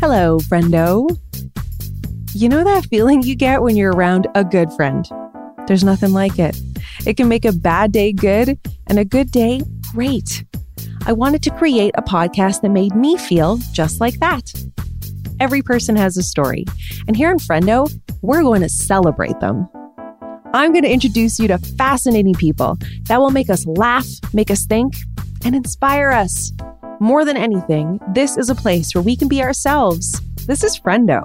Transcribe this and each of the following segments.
Hello, friendo. You know that feeling you get when you're around a good friend? There's nothing like it. It can make a bad day good and a good day great. I wanted to create a podcast that made me feel just like that. Every person has a story, and here in Friendo, we're going to celebrate them. I'm going to introduce you to fascinating people that will make us laugh, make us think, and inspire us. More than anything, this is a place where we can be ourselves. This is Friendo.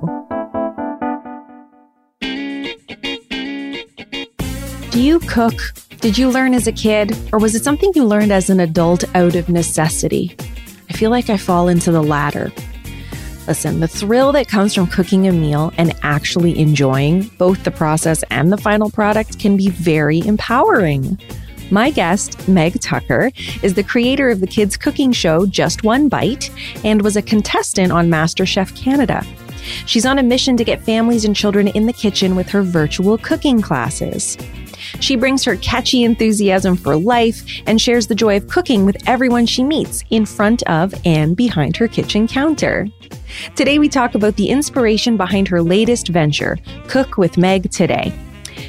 Do you cook? Did you learn as a kid? Or was it something you learned as an adult out of necessity? I feel like I fall into the latter. Listen, the thrill that comes from cooking a meal and actually enjoying both the process and the final product can be very empowering. My guest, Meg Tucker, is the creator of the kids' cooking show Just One Bite and was a contestant on MasterChef Canada. She's on a mission to get families and children in the kitchen with her virtual cooking classes. She brings her catchy enthusiasm for life and shares the joy of cooking with everyone she meets in front of and behind her kitchen counter. Today, we talk about the inspiration behind her latest venture, Cook with Meg Today.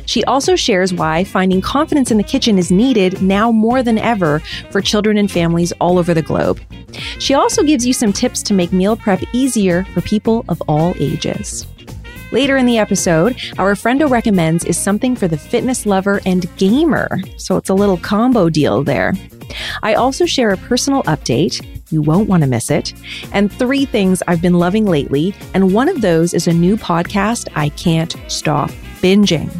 She also shares why finding confidence in the kitchen is needed now more than ever for children and families all over the globe. She also gives you some tips to make meal prep easier for people of all ages. Later in the episode, our friendo recommends is something for the fitness lover and gamer, so it's a little combo deal there. I also share a personal update. You won't want to miss it. And three things I've been loving lately. And one of those is a new podcast I can't stop binging.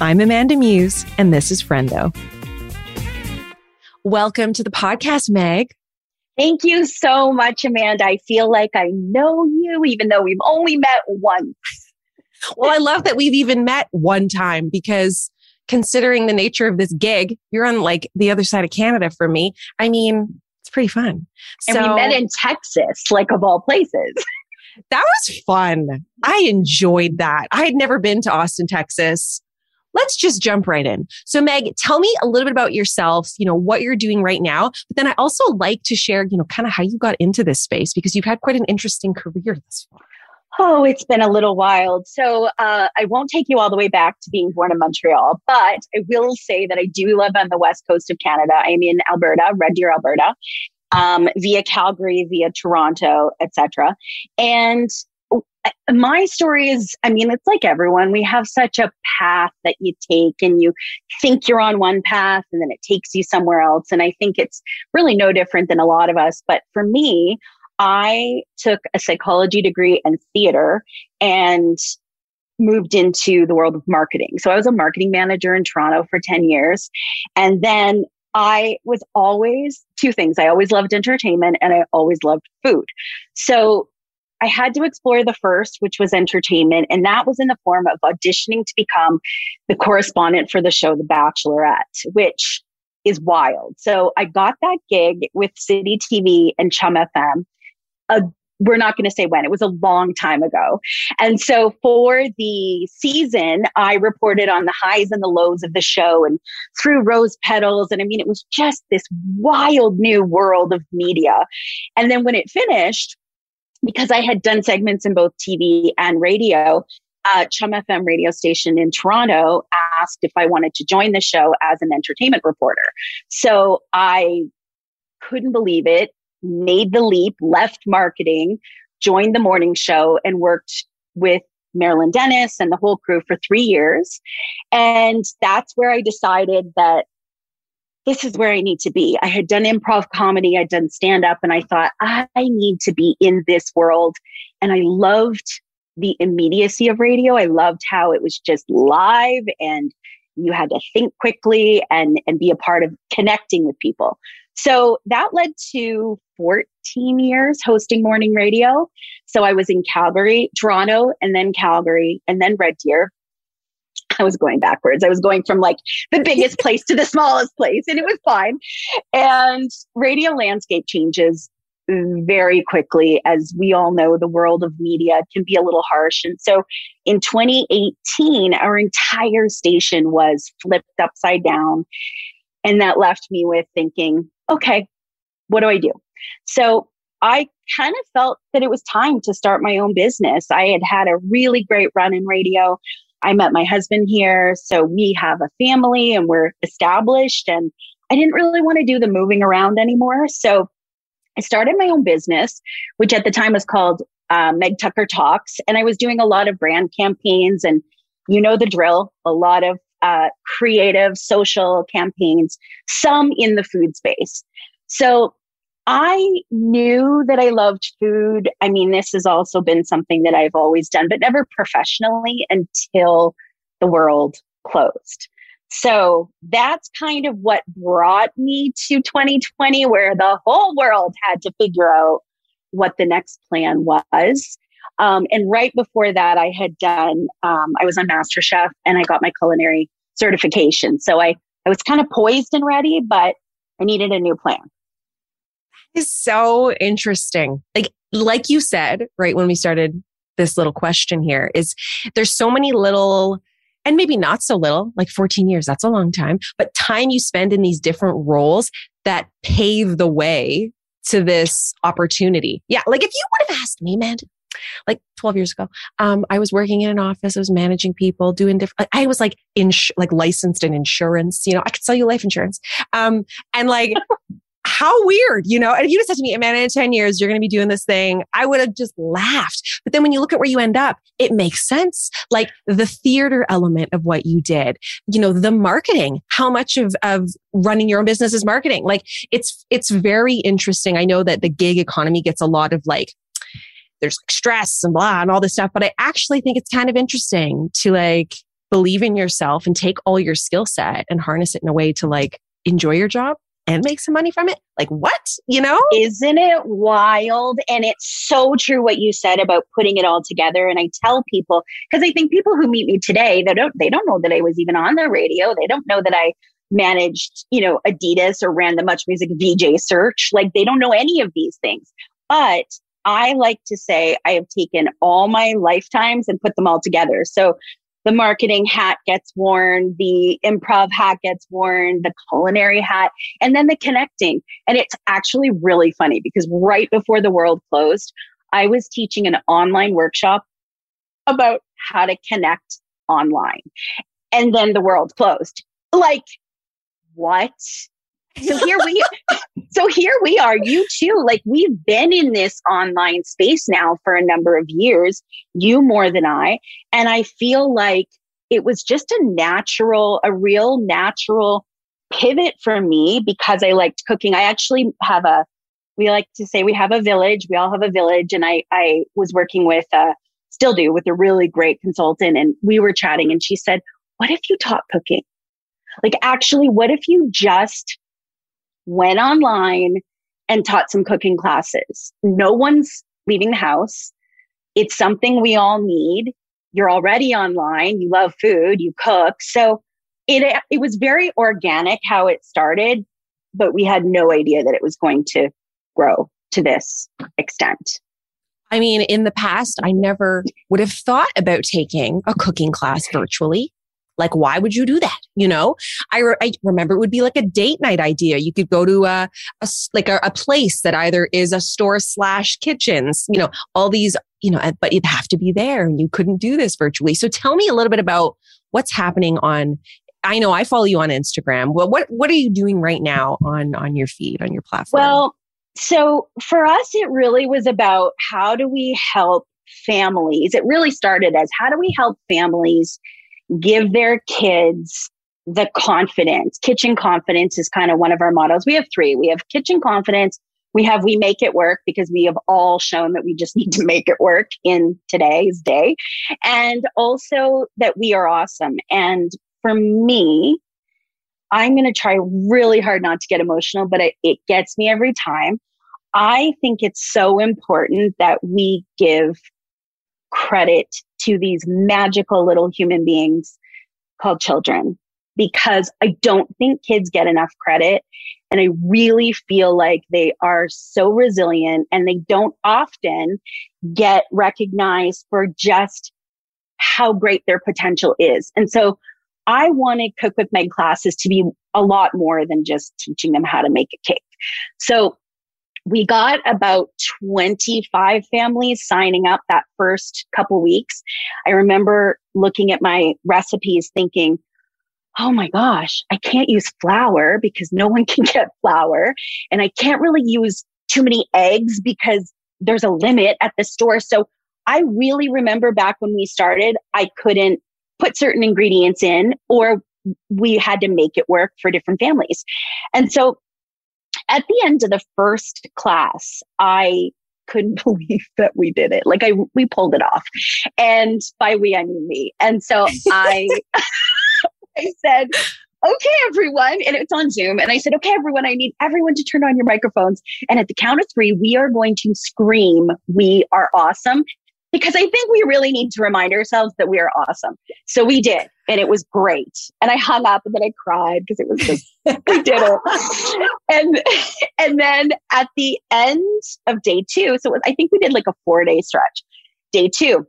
I'm Amanda Muse, and this is Friendo. Welcome to the podcast, Meg. Thank you so much, Amanda. I feel like I know you, even though we've only met once. well, I love that we've even met one time because considering the nature of this gig, you're on like the other side of Canada for me. I mean, it's pretty fun. And so, we met in Texas, like of all places. that was fun. I enjoyed that. I had never been to Austin, Texas. Let's just jump right in. So, Meg, tell me a little bit about yourself, you know, what you're doing right now. But then I also like to share, you know, kind of how you got into this space because you've had quite an interesting career thus far. Oh, it's been a little wild. So uh, I won't take you all the way back to being born in Montreal, but I will say that I do live on the west coast of Canada. I'm in Alberta, Red Deer, Alberta, um, via Calgary, via Toronto, etc. And my story is, I mean, it's like everyone. We have such a path that you take, and you think you're on one path, and then it takes you somewhere else. And I think it's really no different than a lot of us. But for me, I took a psychology degree and theater and moved into the world of marketing. So I was a marketing manager in Toronto for 10 years. And then I was always two things. I always loved entertainment and I always loved food. So I had to explore the first, which was entertainment. And that was in the form of auditioning to become the correspondent for the show The Bachelorette, which is wild. So I got that gig with City TV and Chum FM we're not going to say when it was a long time ago and so for the season i reported on the highs and the lows of the show and through rose petals and i mean it was just this wild new world of media and then when it finished because i had done segments in both tv and radio uh, chum fm radio station in toronto asked if i wanted to join the show as an entertainment reporter so i couldn't believe it made the leap, left marketing, joined the morning show, and worked with Marilyn Denis and the whole crew for three years. And that's where I decided that this is where I need to be. I had done improv comedy, I'd done stand up, and I thought, I need to be in this world. And I loved the immediacy of radio. I loved how it was just live and you had to think quickly and, and be a part of connecting with people. So that led to 14 years hosting morning radio. So I was in Calgary, Toronto, and then Calgary, and then Red Deer. I was going backwards. I was going from like the biggest place to the smallest place, and it was fine. And radio landscape changes very quickly. As we all know, the world of media can be a little harsh. And so in 2018, our entire station was flipped upside down. And that left me with thinking, okay, what do I do? So I kind of felt that it was time to start my own business. I had had a really great run in radio. I met my husband here. So we have a family and we're established. And I didn't really want to do the moving around anymore. So I started my own business, which at the time was called uh, Meg Tucker Talks. And I was doing a lot of brand campaigns and you know the drill, a lot of uh, creative social campaigns, some in the food space. So I knew that I loved food. I mean, this has also been something that I've always done, but never professionally until the world closed. So that's kind of what brought me to 2020, where the whole world had to figure out what the next plan was. Um, and right before that, I had done, um, I was on MasterChef and I got my culinary certification. So I, I was kind of poised and ready, but I needed a new plan is so interesting. Like, like you said, right when we started this little question here, is there's so many little and maybe not so little, like 14 years, that's a long time, but time you spend in these different roles that pave the way to this opportunity. Yeah. Like if you would have asked me, man, like 12 years ago, um, I was working in an office. I was managing people, doing different, I was like, in, like licensed in insurance, you know, I could sell you life insurance. Um, and like, how weird, you know? And if you just said to me, Amanda, in 10 years, you're going to be doing this thing, I would have just laughed. But then when you look at where you end up, it makes sense. Like the theater element of what you did, you know, the marketing, how much of, of running your own business is marketing? Like it's, it's very interesting. I know that the gig economy gets a lot of like, there's stress and blah and all this stuff, but I actually think it's kind of interesting to like believe in yourself and take all your skill set and harness it in a way to like enjoy your job and make some money from it? Like what? You know? Isn't it wild? And it's so true what you said about putting it all together. And I tell people, because I think people who meet me today, they don't they don't know that I was even on the radio. They don't know that I managed, you know, Adidas or ran the Much Music VJ search. Like they don't know any of these things. But I like to say I have taken all my lifetimes and put them all together. So the marketing hat gets worn, the improv hat gets worn, the culinary hat, and then the connecting. And it's actually really funny because right before the world closed, I was teaching an online workshop about how to connect online. And then the world closed. Like, what? So here we so here we are, you too. Like we've been in this online space now for a number of years, you more than I. And I feel like it was just a natural, a real natural pivot for me because I liked cooking. I actually have a, we like to say we have a village. We all have a village. And I, I was working with, uh, still do with a really great consultant. And we were chatting and she said, what if you taught cooking? Like, actually, what if you just went online and taught some cooking classes. No one's leaving the house. It's something we all need. You're already online. You love food. You cook. So it, it was very organic how it started, but we had no idea that it was going to grow to this extent. I mean, in the past, I never would have thought about taking a cooking class virtually. Like, why would you do that? You know, I, re- I remember it would be like a date night idea. You could go to a, a like a, a place that either is a store slash kitchens, you know, all these, you know, but you'd have to be there and you couldn't do this virtually. So tell me a little bit about what's happening on I know I follow you on Instagram. Well, what what are you doing right now on on your feed on your platform? Well, so for us, it really was about how do we help families. It really started as how do we help families give their kids the confidence. Kitchen confidence is kind of one of our models. We have three. We have kitchen confidence. We have we make it work because we have all shown that we just need to make it work in today's day. And also that we are awesome. And for me, I'm going to try really hard not to get emotional, but it, it gets me every time. I think it's so important that we give credit to these magical little human beings called children because I don't think kids get enough credit. And I really feel like they are so resilient and they don't often get recognized for just how great their potential is. And so I wanted Cook with Meg classes to be a lot more than just teaching them how to make a cake. So we got about 25 families signing up that first couple weeks. I remember looking at my recipes thinking, oh my gosh, I can't use flour because no one can get flour. And I can't really use too many eggs because there's a limit at the store. So I really remember back when we started, I couldn't put certain ingredients in or we had to make it work for different families. And so at the end of the first class, I couldn't believe that we did it. Like I, we pulled it off. And by we, I mean me. And so I, I said, okay, everyone. And it's on Zoom. And I said, okay, everyone, I need everyone to turn on your microphones. And at the count of three, we are going to scream, we are awesome because I think we really need to remind ourselves that we are awesome. So we did, and it was great. And I hung up and then I cried because it was just we did it. And and then at the end of day two, so was, I think we did like a four day stretch. Day two,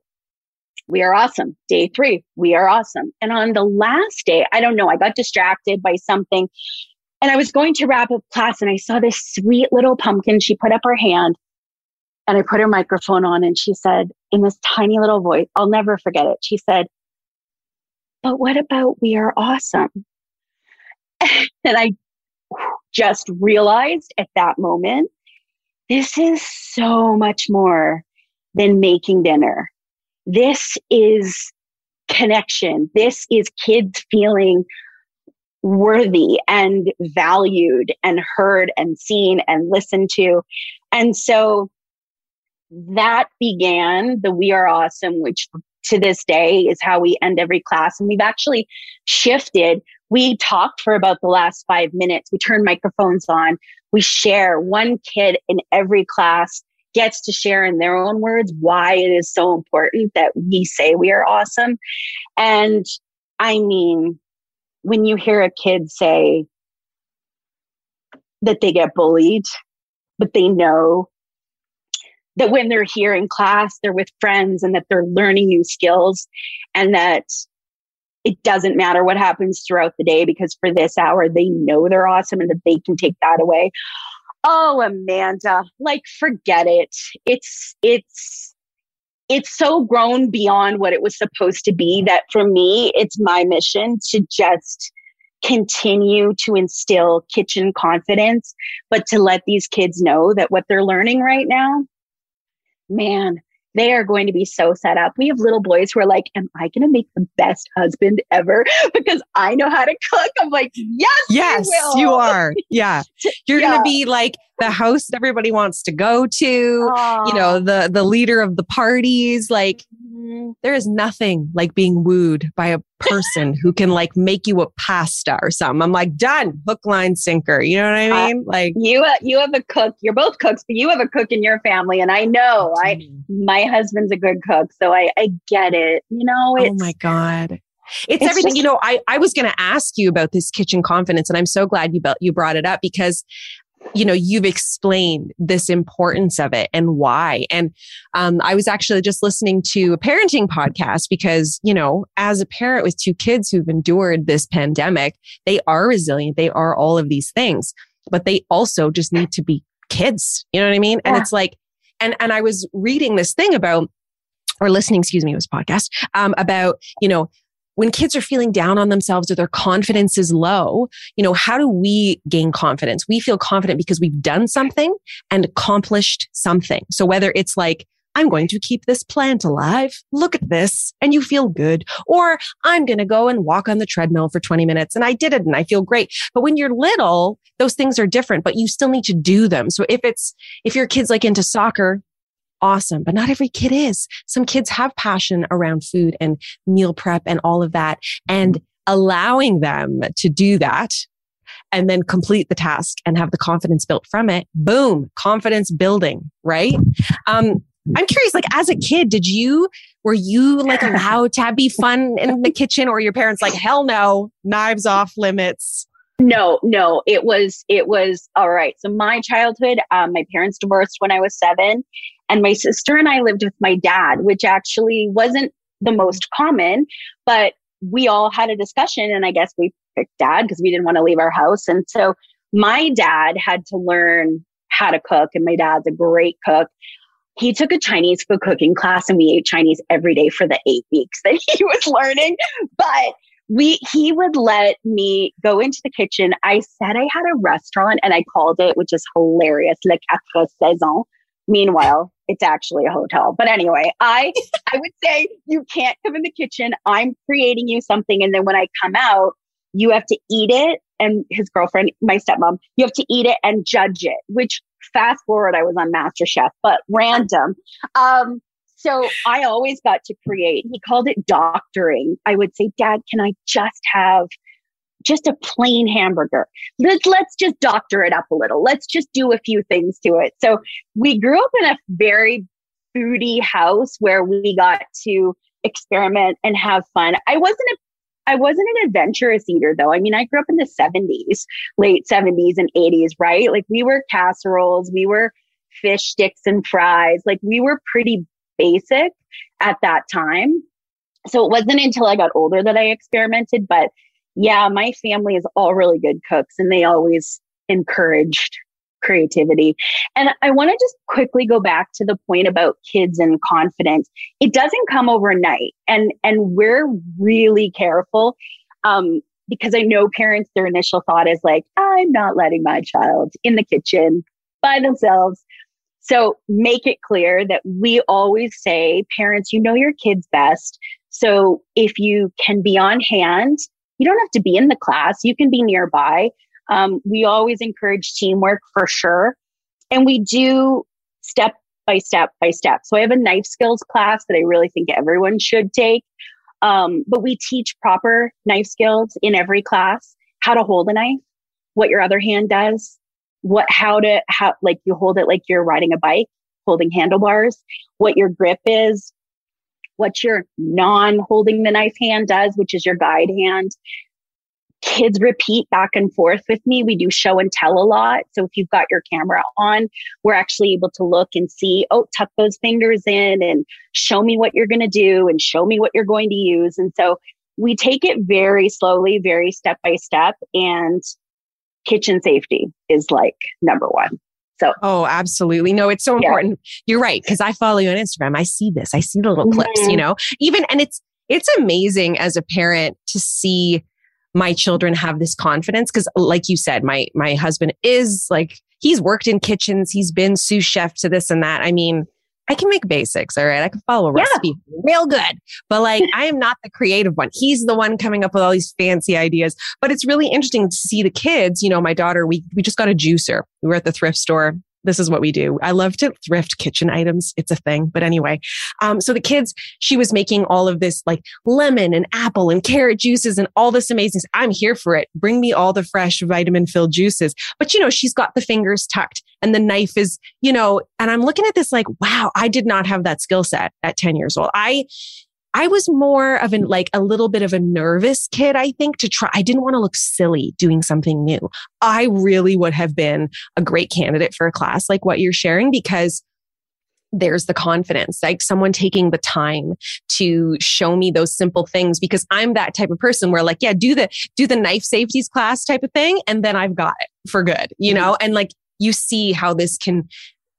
we are awesome. Day three, we are awesome. And on the last day, I don't know, I got distracted by something. And I was going to wrap up class and I saw this sweet little pumpkin. She put up her hand and I put her microphone on and she said, in this tiny little voice, I'll never forget it. She said, But what about we are awesome? and I just realized at that moment, this is so much more than making dinner. This is connection. This is kids feeling worthy and valued and heard and seen and listened to. And so that began the We Are Awesome, which to this day is how we end every class. And we've actually shifted. We talked for about the last five minutes. We turn microphones on. We share. One kid in every class gets to share in their own words why it is so important that we say we are awesome. And I mean, when you hear a kid say that they get bullied, but they know that when they're here in class, they're with friends and that they're learning new skills and that it doesn't matter what happens throughout the day because for this hour, they know they're awesome and that they can take that away. Oh, Amanda, like forget it. It's, it's, it's so grown beyond what it was supposed to be that for me, it's my mission to just continue to instill kitchen confidence, but to let these kids know that what they're learning right now man, they are going to be so set up. We have little boys who are like, Am I going to make the best husband ever because I know how to cook? I'm like, Yes, yes, you, are. Yeah. You're yeah. going to be like the host everybody wants to go to, Aww. you know, the, the leader of the parties. Like, mm-hmm. there is nothing like being wooed by a person who can like make you a pasta or something. I'm like, done, hook, line, sinker. You know what I uh, mean? Uh, like you, uh, you have a cook. You're both cooks, but you have a cook in your family, and I know I, my husband's a good cook, so I, I get it. You know, oh my god. It's, it's everything. Just, you know, I, I was going to ask you about this kitchen confidence, and I'm so glad you, you brought it up because you know you've explained this importance of it and why. And um, i was actually just listening to a parenting podcast because you know as a parent with two kids who've endured this pandemic they are resilient. They are all of these things but they also just need to be kids. You know what i mean? Yeah. and it's like and and i was reading this thing about or listening excuse me it was a podcast um, about you know when kids are feeling down on themselves or their confidence is low, you know, how do we gain confidence? We feel confident because we've done something and accomplished something. So whether it's like, I'm going to keep this plant alive. Look at this. And you feel good. Or I'm going to go and walk on the treadmill for 20 minutes and I did it and I feel great. But when you're little, those things are different, but you still need to do them. So if it's, if your kid's like into soccer, awesome. But not every kid is. Some kids have passion around food and meal prep and all of that. And allowing them to do that and then complete the task and have the confidence built from it. Boom, confidence building, right? Um, I'm curious, like as a kid, did you, were you like allowed to be fun in the kitchen or your parents like, hell no, knives off limits? No, no, it was, it was all right. So my childhood, um, my parents divorced when I was seven and my sister and I lived with my dad, which actually wasn't the most common, but we all had a discussion. And I guess we picked dad because we didn't want to leave our house. And so my dad had to learn how to cook, and my dad's a great cook. He took a Chinese food cooking class and we ate Chinese every day for the eight weeks that he was learning. But we he would let me go into the kitchen. I said I had a restaurant and I called it, which is hilarious, Le Quatre Saisons. Meanwhile, it's actually a hotel. But anyway, I I would say you can't come in the kitchen. I'm creating you something, and then when I come out, you have to eat it. And his girlfriend, my stepmom, you have to eat it and judge it. Which fast forward, I was on MasterChef, but random. Um, so I always got to create. He called it doctoring. I would say, Dad, can I just have just a plain hamburger. Let's, let's just doctor it up a little. Let's just do a few things to it. So we grew up in a very foodie house where we got to experiment and have fun. I wasn't a I wasn't an adventurous eater though. I mean, I grew up in the 70s, late 70s and 80s, right? Like we were casseroles, we were fish sticks and fries. Like we were pretty basic at that time. So it wasn't until I got older that I experimented, but yeah, my family is all really good cooks and they always encouraged creativity. And I want to just quickly go back to the point about kids and confidence. It doesn't come overnight and and we're really careful um because I know parents their initial thought is like I'm not letting my child in the kitchen by themselves. So make it clear that we always say parents you know your kids best. So if you can be on hand you don't have to be in the class. You can be nearby. Um, we always encourage teamwork for sure. And we do step by step by step. So I have a knife skills class that I really think everyone should take. Um, but we teach proper knife skills in every class, how to hold a knife, what your other hand does, what, how to, how, like you hold it like you're riding a bike, holding handlebars, what your grip is, what your non holding the knife hand does, which is your guide hand. Kids repeat back and forth with me. We do show and tell a lot. So if you've got your camera on, we're actually able to look and see, oh, tuck those fingers in and show me what you're going to do and show me what you're going to use. And so we take it very slowly, very step by step. And kitchen safety is like number one. So, oh, absolutely. No, it's so important. Yeah. You're right. Cause I follow you on Instagram. I see this. I see the little mm-hmm. clips, you know, even, and it's, it's amazing as a parent to see my children have this confidence. Cause like you said, my, my husband is like, he's worked in kitchens. He's been sous chef to this and that. I mean, I can make basics. All right. I can follow a yeah. recipe real good, but like I am not the creative one. He's the one coming up with all these fancy ideas, but it's really interesting to see the kids. You know, my daughter, we, we just got a juicer. We were at the thrift store this is what we do. I love to thrift kitchen items. It's a thing. But anyway, um, so the kids, she was making all of this like lemon and apple and carrot juices and all this amazing. I'm here for it. Bring me all the fresh vitamin filled juices. But you know, she's got the fingers tucked and the knife is, you know, and I'm looking at this like, wow, I did not have that skill set at 10 years old. I, I was more of an like a little bit of a nervous kid, I think, to try. I didn't want to look silly doing something new. I really would have been a great candidate for a class like what you're sharing because there's the confidence, like someone taking the time to show me those simple things because I'm that type of person where like, yeah, do the, do the knife safeties class type of thing. And then I've got it for good, you know, and like you see how this can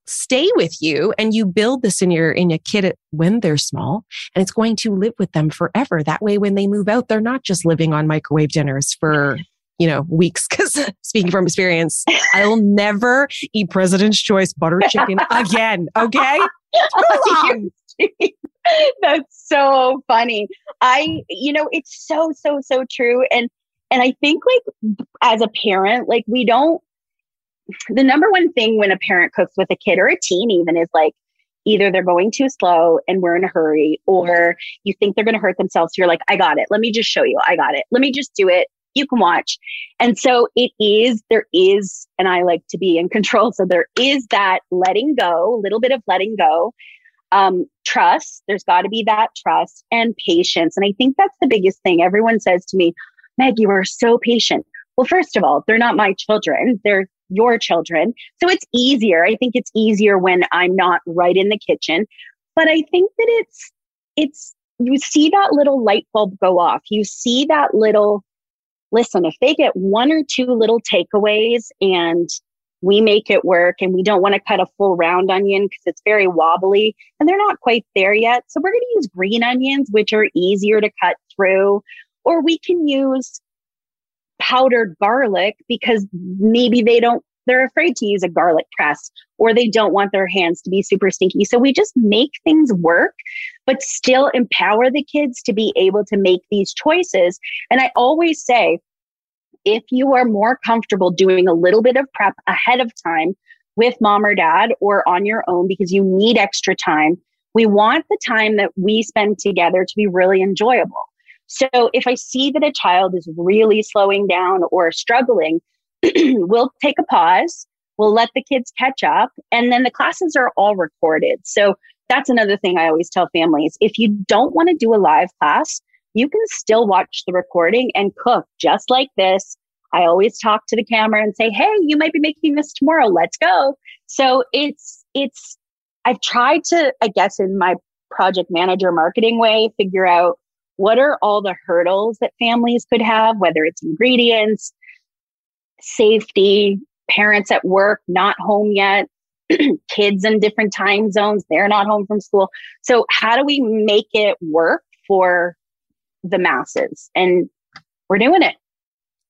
stay with you and you build this in your in your kid when they're small and it's going to live with them forever. That way when they move out they're not just living on microwave dinners for you know weeks because speaking from experience i'll never eat president's choice butter chicken again okay? That's so funny. I you know it's so so so true and and i think like as a parent like we don't the number one thing when a parent cooks with a kid or a teen even is like either they're going too slow and we're in a hurry or you think they're going to hurt themselves. So you're like, I got it. Let me just show you. I got it. Let me just do it. You can watch. And so it is, there is, and I like to be in control. So there is that letting go, a little bit of letting go. Um, trust, there's got to be that trust and patience. And I think that's the biggest thing. Everyone says to me, Meg, you are so patient. Well, first of all, they're not my children. They're your children. So it's easier. I think it's easier when I'm not right in the kitchen. But I think that it's, it's, you see that little light bulb go off. You see that little, listen, if they get one or two little takeaways and we make it work and we don't want to cut a full round onion because it's very wobbly and they're not quite there yet. So we're going to use green onions, which are easier to cut through, or we can use powdered garlic because maybe they don't, they're afraid to use a garlic press or they don't want their hands to be super stinky. So we just make things work, but still empower the kids to be able to make these choices. And I always say, if you are more comfortable doing a little bit of prep ahead of time with mom or dad or on your own because you need extra time, we want the time that we spend together to be really enjoyable. So if I see that a child is really slowing down or struggling, we'll take a pause. We'll let the kids catch up. And then the classes are all recorded. So that's another thing I always tell families. If you don't want to do a live class, you can still watch the recording and cook just like this. I always talk to the camera and say, Hey, you might be making this tomorrow. Let's go. So it's, it's, I've tried to, I guess, in my project manager marketing way, figure out what are all the hurdles that families could have, whether it's ingredients, safety, parents at work, not home yet, kids in different time zones, they're not home from school. So, how do we make it work for the masses. And we're doing it.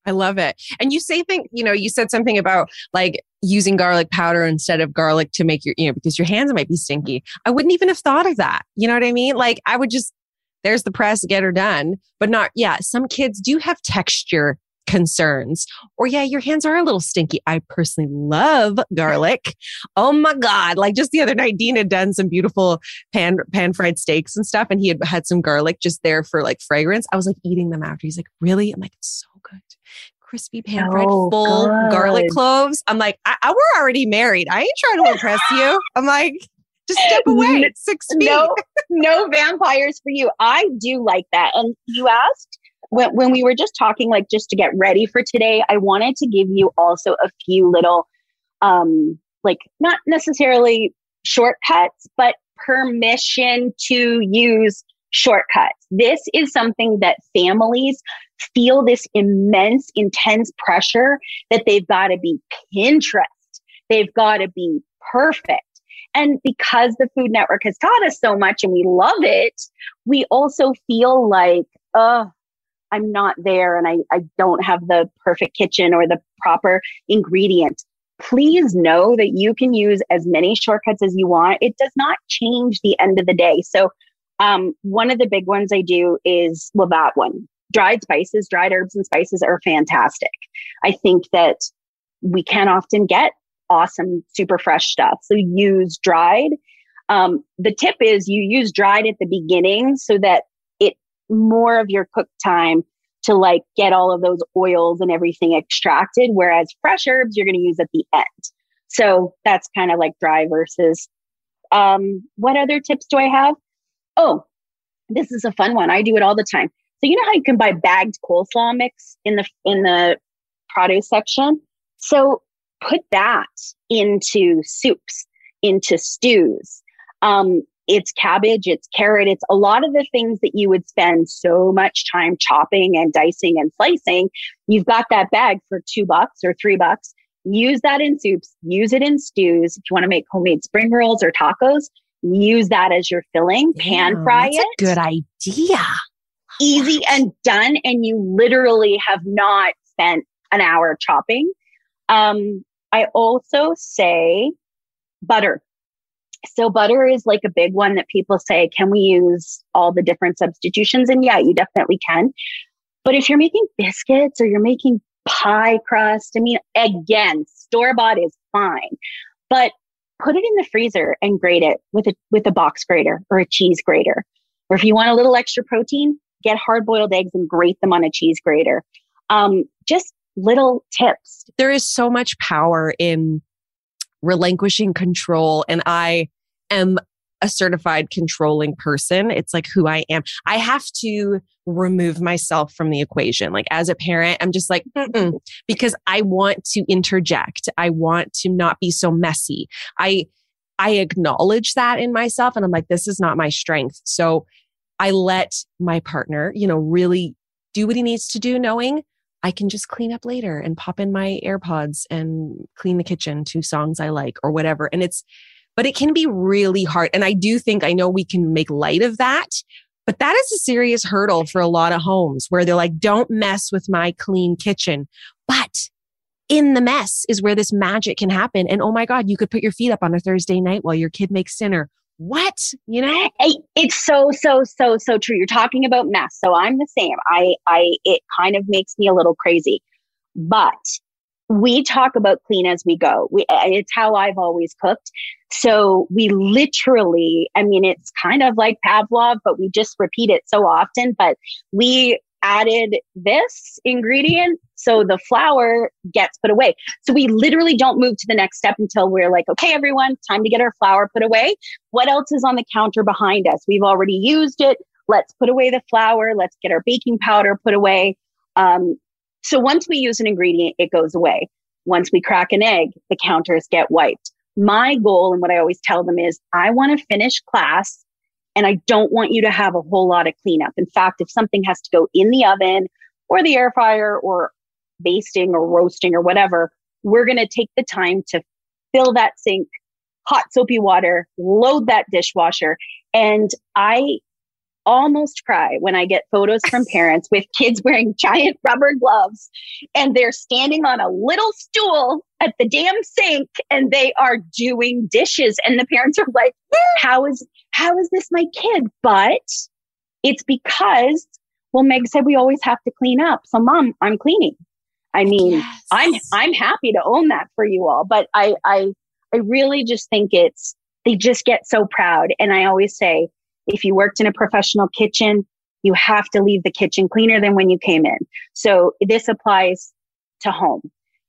I love it. And you say think, you know, you said something about like using garlic powder instead of garlic to make your, you know, because your hands might be stinky. I wouldn't even have thought of that. You know what I mean? Like I would just there's the press, get her done. But not, yeah, some kids do have texture concerns. Or yeah, your hands are a little stinky. I personally love garlic. Oh my God. Like just the other night, Dean had done some beautiful pan pan fried steaks and stuff, and he had had some garlic just there for like fragrance. I was like eating them after. He's like, really? I'm like, it's so good. Crispy pan fried oh, full God. garlic cloves. I'm like, I, I, we're already married. I ain't trying to impress you. I'm like, just step away. Six feet. No, no vampires for you. I do like that. And you asked when, when we were just talking, like just to get ready for today, I wanted to give you also a few little, um, like not necessarily shortcuts, but permission to use shortcuts. This is something that families feel this immense, intense pressure that they've got to be Pinterest. They've got to be perfect. And because the Food Network has taught us so much and we love it, we also feel like, oh, I'm not there and I, I don't have the perfect kitchen or the proper ingredient. Please know that you can use as many shortcuts as you want. It does not change the end of the day. So, um, one of the big ones I do is, well, that one, dried spices, dried herbs and spices are fantastic. I think that we can often get awesome, super fresh stuff. So use dried. Um, the tip is you use dried at the beginning so that it more of your cook time to like get all of those oils and everything extracted. Whereas fresh herbs you're going to use at the end. So that's kind of like dry versus, um, what other tips do I have? Oh, this is a fun one. I do it all the time. So you know how you can buy bagged coleslaw mix in the, in the produce section? So put that into soups, into stews. Um, it's cabbage, it's carrot, it's a lot of the things that you would spend so much time chopping and dicing and slicing. You've got that bag for two bucks or three bucks. Use that in soups, use it in stews. If you want to make homemade spring rolls or tacos, use that as your filling, pan fry it. good idea. Easy and done. And you literally have not spent an hour chopping. Um, I also say butter so butter is like a big one that people say, can we use all the different substitutions? And yeah, you definitely can. But if you're making biscuits or you're making pie crust, I mean, again, store bought is fine, but put it in the freezer and grate it with a, with a box grater or a cheese grater. Or if you want a little extra protein, get hard boiled eggs and grate them on a cheese grater. Um, just little tips. There is so much power in relinquishing control. And I am a certified controlling person. It's like who I am. I have to remove myself from the equation. Like as a parent, I'm just like, because I want to interject. I want to not be so messy. I, I acknowledge that in myself and I'm like, this is not my strength. So I let my partner, you know, really do what he needs to do, knowing I can just clean up later and pop in my AirPods and clean the kitchen to songs I like or whatever. And it's, but it can be really hard. And I do think I know we can make light of that, but that is a serious hurdle for a lot of homes where they're like, don't mess with my clean kitchen. But in the mess is where this magic can happen. And oh my God, you could put your feet up on a Thursday night while your kid makes dinner. What? You know? It's so, so, so, so true. You're talking about mess. So I'm the same. I, I, it kind of makes me a little crazy, but we talk about clean as we go. We, it's how I've always cooked. So we literally, I mean, it's kind of like Pavlov, but we just repeat it so often. But we added this ingredient. So the flour gets put away. So we literally don't move to the next step until we're like, okay, everyone, time to get our flour put away. What else is on the counter behind us? We've already used it. Let's put away the flour. Let's get our baking powder put away. Um, so once we use an ingredient, it goes away. Once we crack an egg, the counters get wiped. My goal and what I always tell them is I want to finish class and I don't want you to have a whole lot of cleanup. In fact, if something has to go in the oven or the air fryer or basting or roasting or whatever, we're going to take the time to fill that sink, hot soapy water, load that dishwasher. And I almost cry when I get photos from parents with kids wearing giant rubber gloves and they're standing on a little stool at the damn sink and they are doing dishes. And the parents are like how is how is this my kid? But it's because well Meg said we always have to clean up. So mom I'm cleaning. I mean yes. I'm I'm happy to own that for you all but I I I really just think it's they just get so proud. And I always say if you worked in a professional kitchen, you have to leave the kitchen cleaner than when you came in. So this applies to home.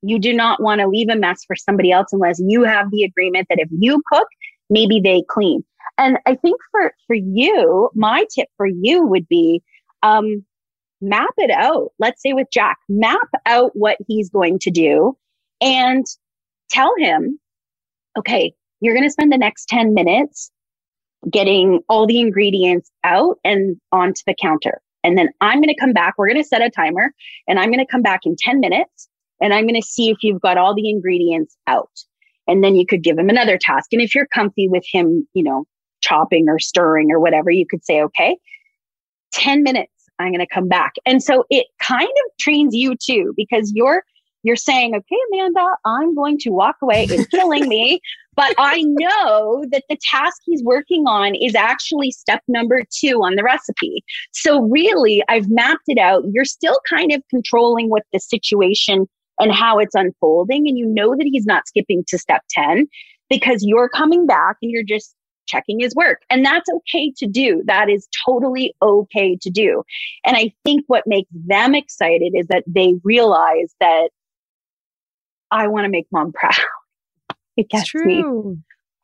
You do not want to leave a mess for somebody else unless you have the agreement that if you cook, maybe they clean. And I think for, for you, my tip for you would be, um, map it out. Let's say with Jack, map out what he's going to do and tell him, okay, you're going to spend the next 10 minutes getting all the ingredients out and onto the counter. And then I'm going to come back. We're going to set a timer and I'm going to come back in 10 minutes and I'm going to see if you've got all the ingredients out. And then you could give him another task. And if you're comfy with him, you know, chopping or stirring or whatever, you could say, okay, 10 minutes, I'm going to come back. And so it kind of trains you too, because you're, you're saying, okay, Amanda, I'm going to walk away. It's killing me. But I know that the task he's working on is actually step number two on the recipe. So really, I've mapped it out. You're still kind of controlling what the situation and how it's unfolding. And you know that he's not skipping to step 10 because you're coming back and you're just checking his work. And that's okay to do. That is totally okay to do. And I think what makes them excited is that they realize that I want to make mom proud. It gets me.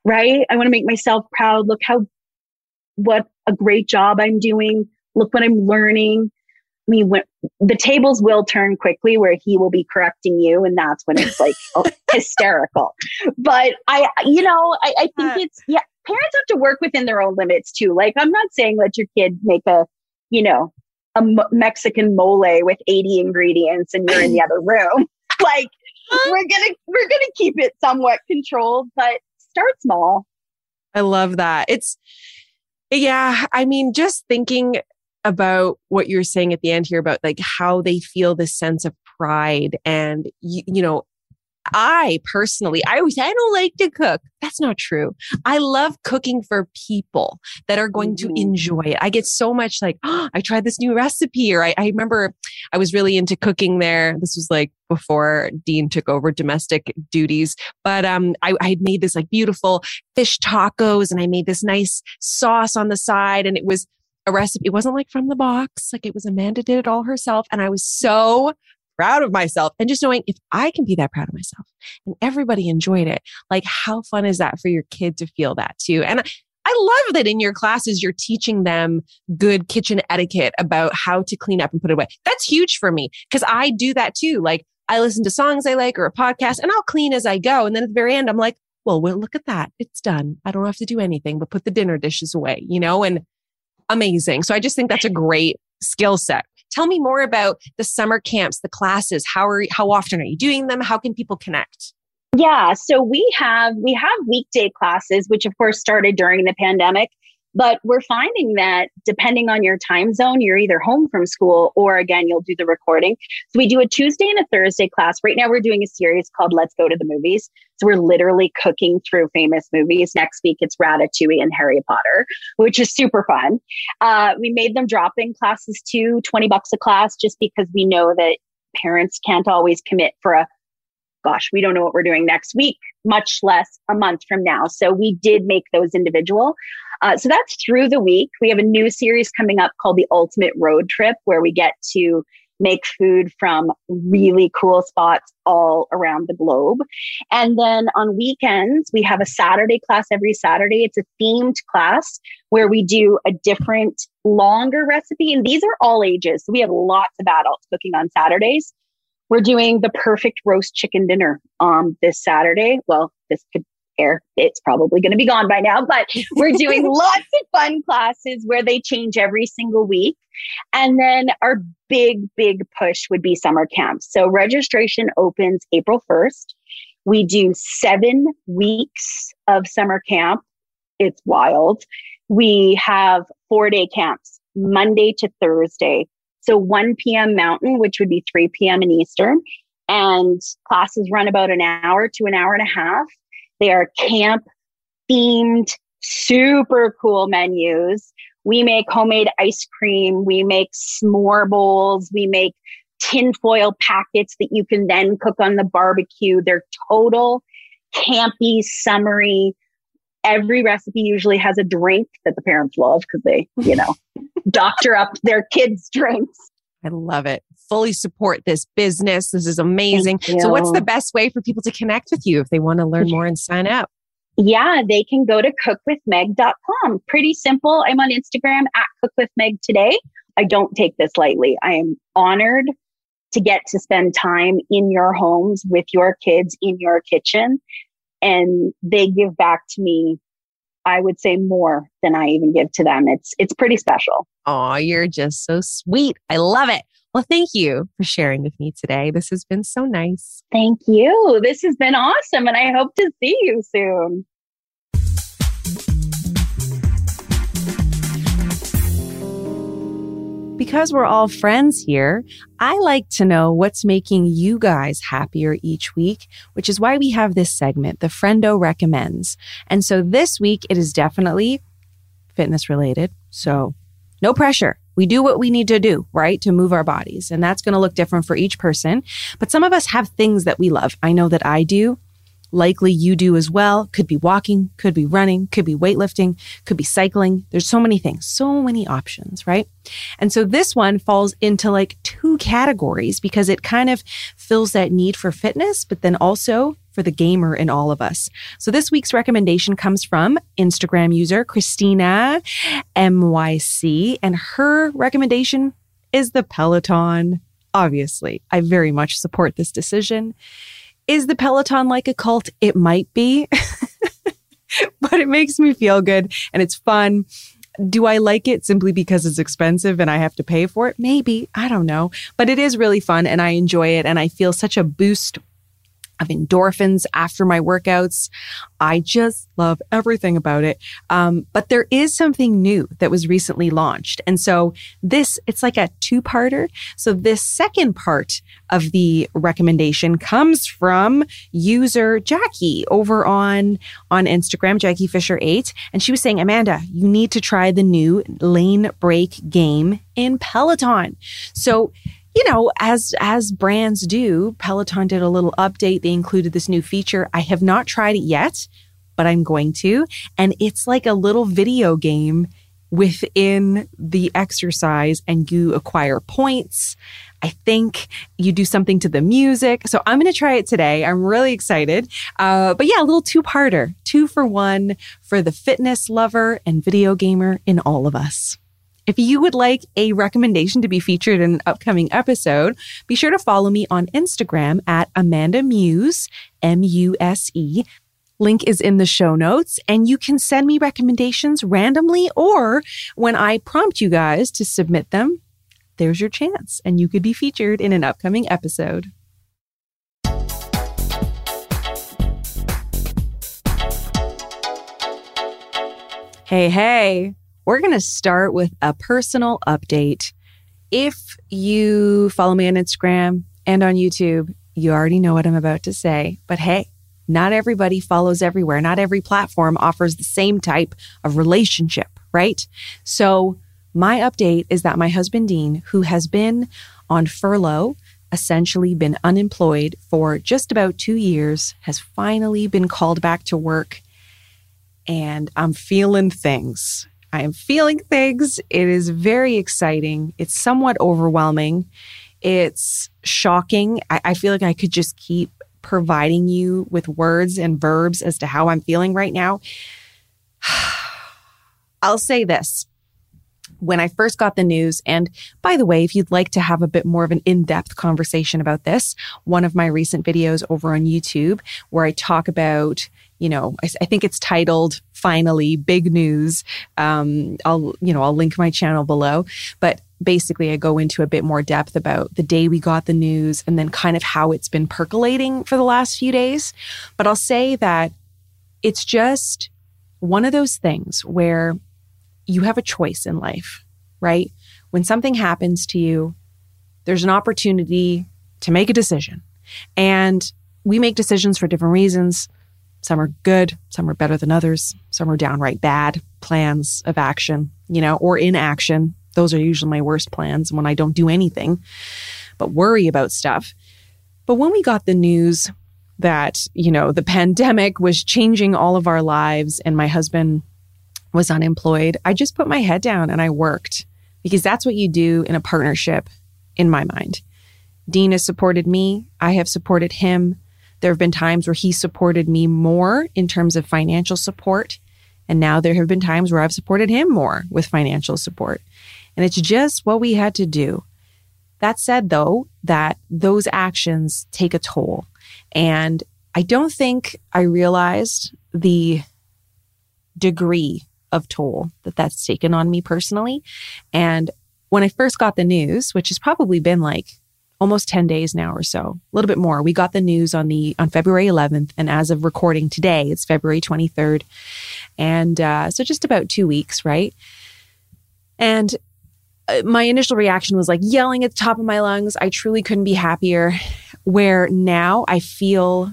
Right? I want to make myself proud. Look how, what a great job I'm doing. Look what I'm learning. I mean, when the tables will turn quickly where he will be correcting you, and that's when it's like oh, hysterical. But I, you know, I, I think it's, yeah, parents have to work within their own limits too. Like, I'm not saying let your kid make a, you know, a Mexican mole with 80 ingredients and you're in the other room. like, we're gonna we're gonna keep it somewhat controlled, but start small. I love that. It's yeah, I mean, just thinking about what you're saying at the end here about like how they feel this sense of pride and you, you know I personally, I always say I don't like to cook. That's not true. I love cooking for people that are going mm-hmm. to enjoy it. I get so much like, oh, I tried this new recipe, or I, I remember I was really into cooking there. This was like before Dean took over domestic duties, but um, I, I had made this like beautiful fish tacos, and I made this nice sauce on the side, and it was a recipe. It wasn't like from the box. Like it was Amanda did it all herself. And I was so proud of myself and just knowing if I can be that proud of myself and everybody enjoyed it, like how fun is that for your kid to feel that too? And I love that in your classes, you're teaching them good kitchen etiquette about how to clean up and put it away. That's huge for me because I do that too. Like I listen to songs I like or a podcast and I'll clean as I go. And then at the very end, I'm like, well, well, look at that. It's done. I don't have to do anything but put the dinner dishes away, you know, and amazing. So I just think that's a great skill set tell me more about the summer camps, the classes. How are how often are you doing them? How can people connect? Yeah, so we have we have weekday classes, which of course started during the pandemic. But we're finding that depending on your time zone, you're either home from school or again, you'll do the recording. So we do a Tuesday and a Thursday class. Right now, we're doing a series called Let's Go to the Movies. So we're literally cooking through famous movies. Next week, it's Ratatouille and Harry Potter, which is super fun. Uh, we made them drop in classes too, 20 bucks a class, just because we know that parents can't always commit for a gosh, we don't know what we're doing next week, much less a month from now. So we did make those individual. Uh, so that's through the week. We have a new series coming up called the Ultimate Road Trip, where we get to make food from really cool spots all around the globe. And then on weekends, we have a Saturday class every Saturday. It's a themed class where we do a different longer recipe. And these are all ages. So we have lots of adults cooking on Saturdays. We're doing the perfect roast chicken dinner um, this Saturday. Well, this could air. It's probably going to be gone by now, but we're doing lots of fun classes where they change every single week. And then our big, big push would be summer camps. So registration opens April 1st. We do seven weeks of summer camp. It's wild. We have four day camps, Monday to Thursday. So 1 p.m. Mountain, which would be 3 p.m. in Eastern. And classes run about an hour to an hour and a half. They are camp themed, super cool menus. We make homemade ice cream. We make s'more bowls. We make tinfoil packets that you can then cook on the barbecue. They're total campy, summery. Every recipe usually has a drink that the parents love because they, you know, doctor up their kids' drinks. I love it. Fully support this business. This is amazing. So, what's the best way for people to connect with you if they want to learn more and sign up? Yeah, they can go to cookwithmeg.com. Pretty simple. I'm on Instagram at cookwithmeg today. I don't take this lightly. I am honored to get to spend time in your homes with your kids in your kitchen. And they give back to me I would say more than I even give to them. It's it's pretty special. Oh, you're just so sweet. I love it. Well, thank you for sharing with me today. This has been so nice. Thank you. This has been awesome and I hope to see you soon. Because we're all friends here, I like to know what's making you guys happier each week, which is why we have this segment, the Friendo Recommends. And so this week, it is definitely fitness related. So no pressure. We do what we need to do, right? To move our bodies. And that's going to look different for each person. But some of us have things that we love. I know that I do. Likely you do as well. Could be walking, could be running, could be weightlifting, could be cycling. There's so many things, so many options, right? And so this one falls into like two categories because it kind of fills that need for fitness, but then also for the gamer in all of us. So this week's recommendation comes from Instagram user Christina MYC, and her recommendation is the Peloton. Obviously, I very much support this decision. Is the Peloton like a cult? It might be, but it makes me feel good and it's fun. Do I like it simply because it's expensive and I have to pay for it? Maybe. I don't know. But it is really fun and I enjoy it and I feel such a boost of endorphins after my workouts. I just love everything about it. Um, but there is something new that was recently launched. And so this, it's like a two parter. So this second part of the recommendation comes from user Jackie over on, on Instagram, Jackie Fisher 8. And she was saying, Amanda, you need to try the new lane break game in Peloton. So you know, as as brands do, Peloton did a little update. They included this new feature. I have not tried it yet, but I'm going to. And it's like a little video game within the exercise and you acquire points. I think you do something to the music. So I'm going to try it today. I'm really excited. Uh, but yeah, a little two parter, two for one for the fitness lover and video gamer in all of us. If you would like a recommendation to be featured in an upcoming episode, be sure to follow me on Instagram at Amanda Muse, M U S E. Link is in the show notes, and you can send me recommendations randomly or when I prompt you guys to submit them, there's your chance, and you could be featured in an upcoming episode. Hey, hey, we're going to start with a personal update. If you follow me on Instagram and on YouTube, you already know what I'm about to say. But hey, not everybody follows everywhere. Not every platform offers the same type of relationship, right? So, my update is that my husband, Dean, who has been on furlough, essentially been unemployed for just about two years, has finally been called back to work. And I'm feeling things. I am feeling things. It is very exciting. It's somewhat overwhelming. It's shocking. I, I feel like I could just keep providing you with words and verbs as to how I'm feeling right now. I'll say this. When I first got the news, and by the way, if you'd like to have a bit more of an in depth conversation about this, one of my recent videos over on YouTube where I talk about you know, I, I, think it's titled finally big news. Um, I'll, you know, I'll link my channel below, but basically I go into a bit more depth about the day we got the news and then kind of how it's been percolating for the last few days. But I'll say that it's just one of those things where you have a choice in life, right? When something happens to you, there's an opportunity to make a decision. And we make decisions for different reasons. Some are good, some are better than others, some are downright bad plans of action, you know, or inaction. Those are usually my worst plans when I don't do anything but worry about stuff. But when we got the news that, you know, the pandemic was changing all of our lives and my husband was unemployed, I just put my head down and I worked because that's what you do in a partnership in my mind. Dean has supported me, I have supported him. There have been times where he supported me more in terms of financial support. And now there have been times where I've supported him more with financial support. And it's just what we had to do. That said, though, that those actions take a toll. And I don't think I realized the degree of toll that that's taken on me personally. And when I first got the news, which has probably been like almost 10 days now or so, a little bit more. We got the news on the on February 11th, and as of recording today, it's February 23rd, and uh, so just about two weeks, right? And uh, my initial reaction was like yelling at the top of my lungs. I truly couldn't be happier. Where now I feel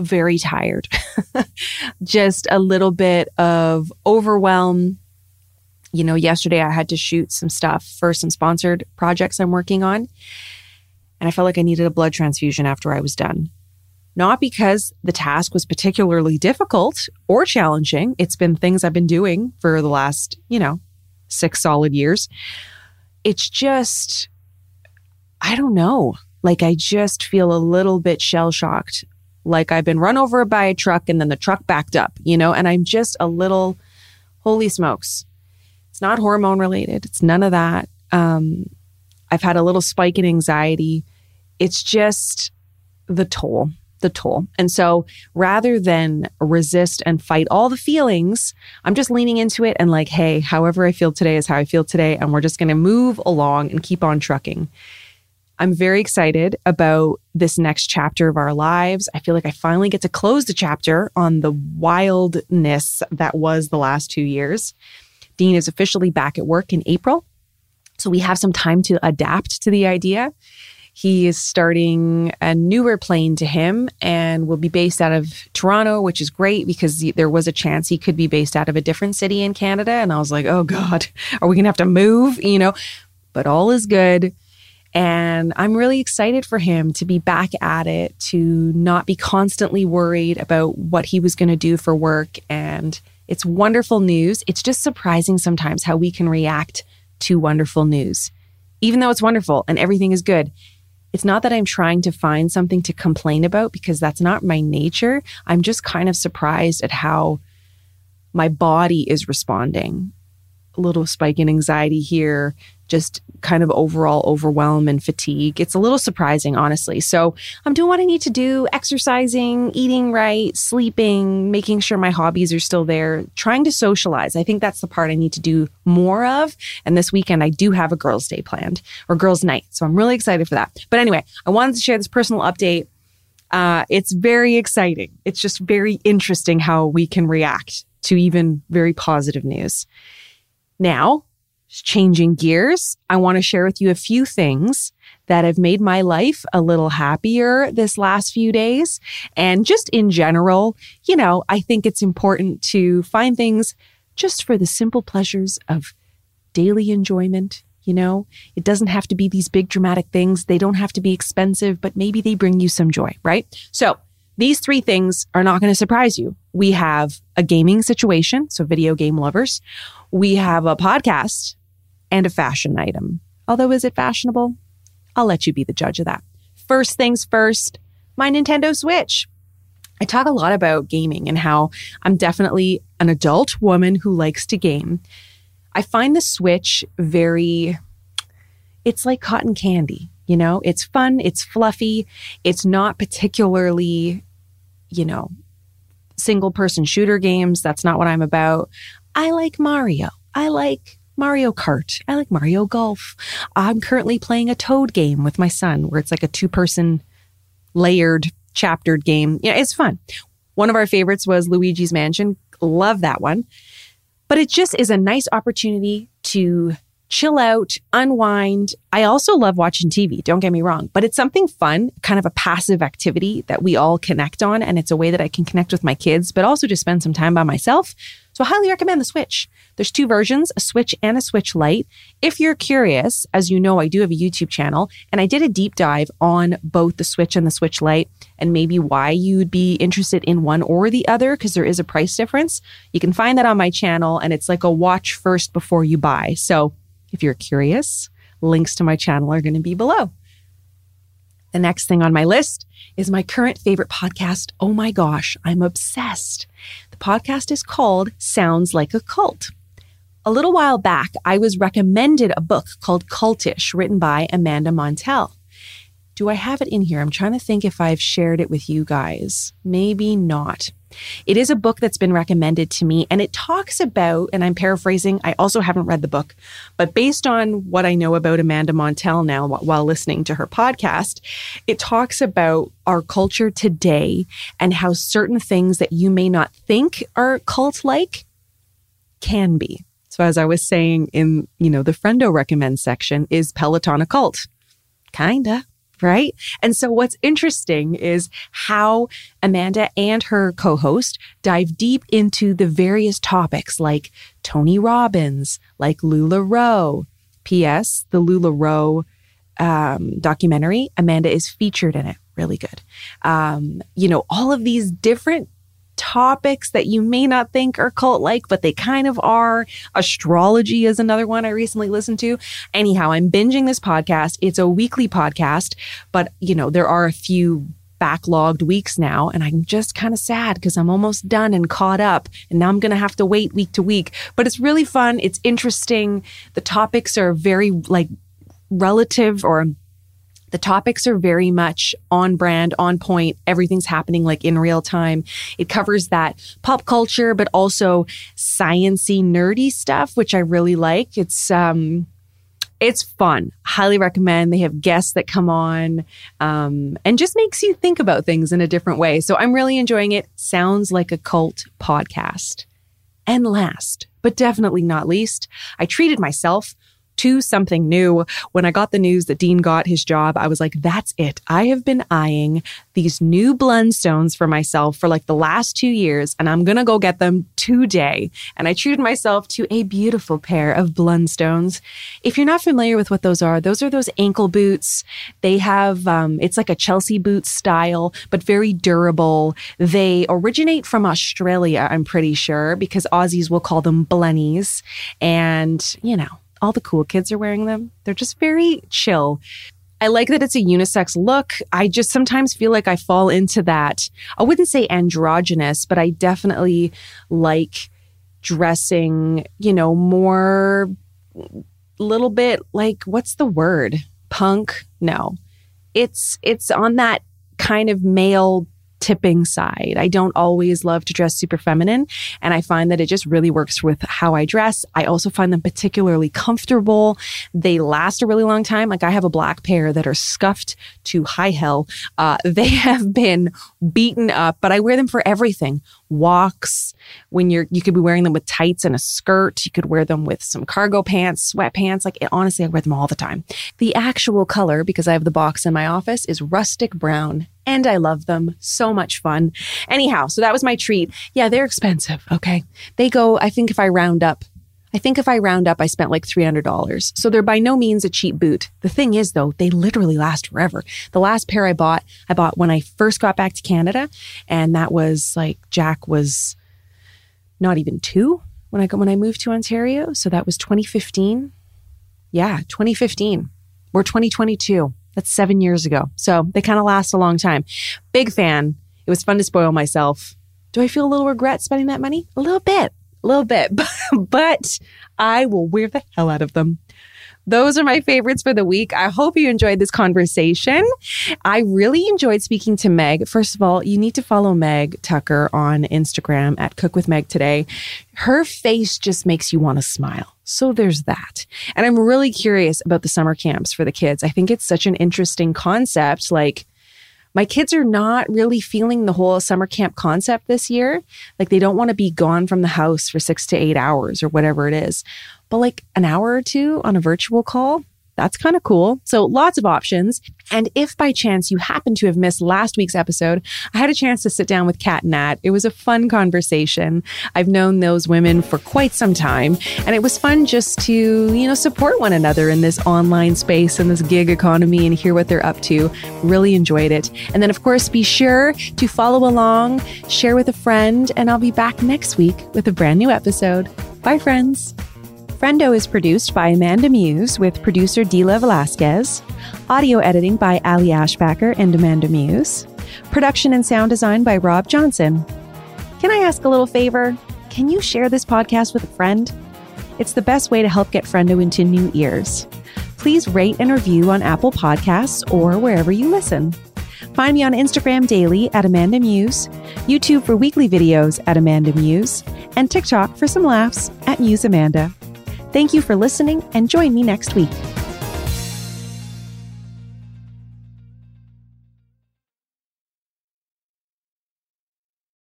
very tired, just a little bit of overwhelm you know, yesterday I had to shoot some stuff for some sponsored projects I'm working on. And I felt like I needed a blood transfusion after I was done. Not because the task was particularly difficult or challenging. It's been things I've been doing for the last, you know, six solid years. It's just, I don't know. Like, I just feel a little bit shell shocked. Like, I've been run over by a truck and then the truck backed up, you know, and I'm just a little, holy smokes not hormone related. It's none of that. Um, I've had a little spike in anxiety. It's just the toll, the toll. And so rather than resist and fight all the feelings, I'm just leaning into it and like, hey, however I feel today is how I feel today. And we're just going to move along and keep on trucking. I'm very excited about this next chapter of our lives. I feel like I finally get to close the chapter on the wildness that was the last two years. Dean is officially back at work in April. So we have some time to adapt to the idea. He is starting a newer plane to him and will be based out of Toronto, which is great because there was a chance he could be based out of a different city in Canada. And I was like, oh God, are we going to have to move? You know, but all is good. And I'm really excited for him to be back at it, to not be constantly worried about what he was going to do for work and it's wonderful news. It's just surprising sometimes how we can react to wonderful news. Even though it's wonderful and everything is good, it's not that I'm trying to find something to complain about because that's not my nature. I'm just kind of surprised at how my body is responding. A little spike in anxiety here, just kind of overall overwhelm and fatigue. It's a little surprising, honestly. So I'm doing what I need to do exercising, eating right, sleeping, making sure my hobbies are still there, trying to socialize. I think that's the part I need to do more of. And this weekend, I do have a girls' day planned or girls' night. So I'm really excited for that. But anyway, I wanted to share this personal update. Uh, it's very exciting. It's just very interesting how we can react to even very positive news. Now, changing gears, I want to share with you a few things that have made my life a little happier this last few days. And just in general, you know, I think it's important to find things just for the simple pleasures of daily enjoyment. You know, it doesn't have to be these big dramatic things. They don't have to be expensive, but maybe they bring you some joy, right? So these three things are not going to surprise you. We have a gaming situation, so video game lovers. We have a podcast and a fashion item. Although, is it fashionable? I'll let you be the judge of that. First things first, my Nintendo Switch. I talk a lot about gaming and how I'm definitely an adult woman who likes to game. I find the Switch very, it's like cotton candy. You know, it's fun, it's fluffy, it's not particularly, you know, single person shooter games. That's not what I'm about. I like Mario. I like Mario Kart. I like Mario Golf. I'm currently playing a Toad game with my son where it's like a two person layered chaptered game. Yeah, it's fun. One of our favorites was Luigi's Mansion. Love that one. But it just is a nice opportunity to chill out, unwind. I also love watching TV, don't get me wrong, but it's something fun, kind of a passive activity that we all connect on. And it's a way that I can connect with my kids, but also just spend some time by myself. So I highly recommend the Switch. There's two versions, a Switch and a Switch Lite. If you're curious, as you know, I do have a YouTube channel and I did a deep dive on both the Switch and the Switch Lite and maybe why you'd be interested in one or the other because there is a price difference. You can find that on my channel and it's like a watch first before you buy. So if you're curious, links to my channel are going to be below. The next thing on my list is my current favorite podcast. Oh my gosh, I'm obsessed. The podcast is called Sounds Like a Cult. A little while back, I was recommended a book called Cultish, written by Amanda Montell. Do I have it in here? I'm trying to think if I've shared it with you guys. Maybe not. It is a book that's been recommended to me, and it talks about, and I'm paraphrasing, I also haven't read the book, but based on what I know about Amanda Montell now while listening to her podcast, it talks about our culture today and how certain things that you may not think are cult like can be. So, as I was saying in, you know, the Friendo recommend section, is Peloton a cult? Kinda right? And so what's interesting is how Amanda and her co-host dive deep into the various topics like Tony Robbins, like LuLaRoe. P.S. The LuLaRoe um, documentary, Amanda is featured in it. Really good. Um, you know, all of these different topics that you may not think are cult like, but they kind of are. Astrology is another one I recently listened to. Anyhow, I'm binging this podcast. It's a weekly podcast, but you know, there are a few backlogged weeks now and I'm just kind of sad because I'm almost done and caught up and now I'm going to have to wait week to week but it's really fun it's interesting the topics are very like relative or the topics are very much on brand, on point. Everything's happening like in real time. It covers that pop culture, but also sciency, nerdy stuff, which I really like. It's, um, it's fun. Highly recommend. They have guests that come on um, and just makes you think about things in a different way. So I'm really enjoying it. Sounds like a cult podcast. And last, but definitely not least, I treated myself to something new. When I got the news that Dean got his job, I was like, that's it. I have been eyeing these new Blundstones for myself for like the last two years, and I'm going to go get them today. And I treated myself to a beautiful pair of Blundstones. If you're not familiar with what those are, those are those ankle boots. They have, um, it's like a Chelsea boot style, but very durable. They originate from Australia, I'm pretty sure, because Aussies will call them Blunnies. And, you know, all the cool kids are wearing them. They're just very chill. I like that it's a unisex look. I just sometimes feel like I fall into that. I wouldn't say androgynous, but I definitely like dressing, you know, more little bit like what's the word? Punk? No. It's it's on that kind of male tipping side. I don't always love to dress super feminine, and I find that it just really works with how I dress. I also find them particularly comfortable. They last a really long time. Like I have a black pair that are scuffed to high hell. Uh, they have been beaten up, but I wear them for everything walks when you're you could be wearing them with tights and a skirt you could wear them with some cargo pants sweatpants like it, honestly i wear them all the time the actual color because i have the box in my office is rustic brown and I love them. So much fun. Anyhow, so that was my treat. Yeah, they're expensive. Okay. They go, I think if I round up, I think if I round up, I spent like $300. So they're by no means a cheap boot. The thing is, though, they literally last forever. The last pair I bought, I bought when I first got back to Canada. And that was like Jack was not even two when I when I moved to Ontario. So that was 2015. Yeah, 2015. We're 2022. That's seven years ago. So they kind of last a long time. Big fan. It was fun to spoil myself. Do I feel a little regret spending that money? A little bit, a little bit, but I will wear the hell out of them. Those are my favorites for the week. I hope you enjoyed this conversation. I really enjoyed speaking to Meg. First of all, you need to follow Meg Tucker on Instagram at Cook with Meg today. Her face just makes you want to smile. So there's that. And I'm really curious about the summer camps for the kids. I think it's such an interesting concept. Like, my kids are not really feeling the whole summer camp concept this year. Like, they don't want to be gone from the house for six to eight hours or whatever it is but like an hour or two on a virtual call, that's kind of cool. So lots of options. And if by chance you happen to have missed last week's episode, I had a chance to sit down with Kat and Nat. It was a fun conversation. I've known those women for quite some time, and it was fun just to, you know, support one another in this online space and this gig economy and hear what they're up to. Really enjoyed it. And then, of course, be sure to follow along, share with a friend, and I'll be back next week with a brand new episode. Bye, friends. Friendo is produced by Amanda Muse with producer Dila Velasquez, audio editing by Ali Ashbacker and Amanda Muse, production and sound design by Rob Johnson. Can I ask a little favor? Can you share this podcast with a friend? It's the best way to help get Friendo into new ears. Please rate and review on Apple Podcasts or wherever you listen. Find me on Instagram daily at Amanda Muse, YouTube for weekly videos at Amanda Muse, and TikTok for some laughs at Muse Amanda. Thank you for listening and join me next week.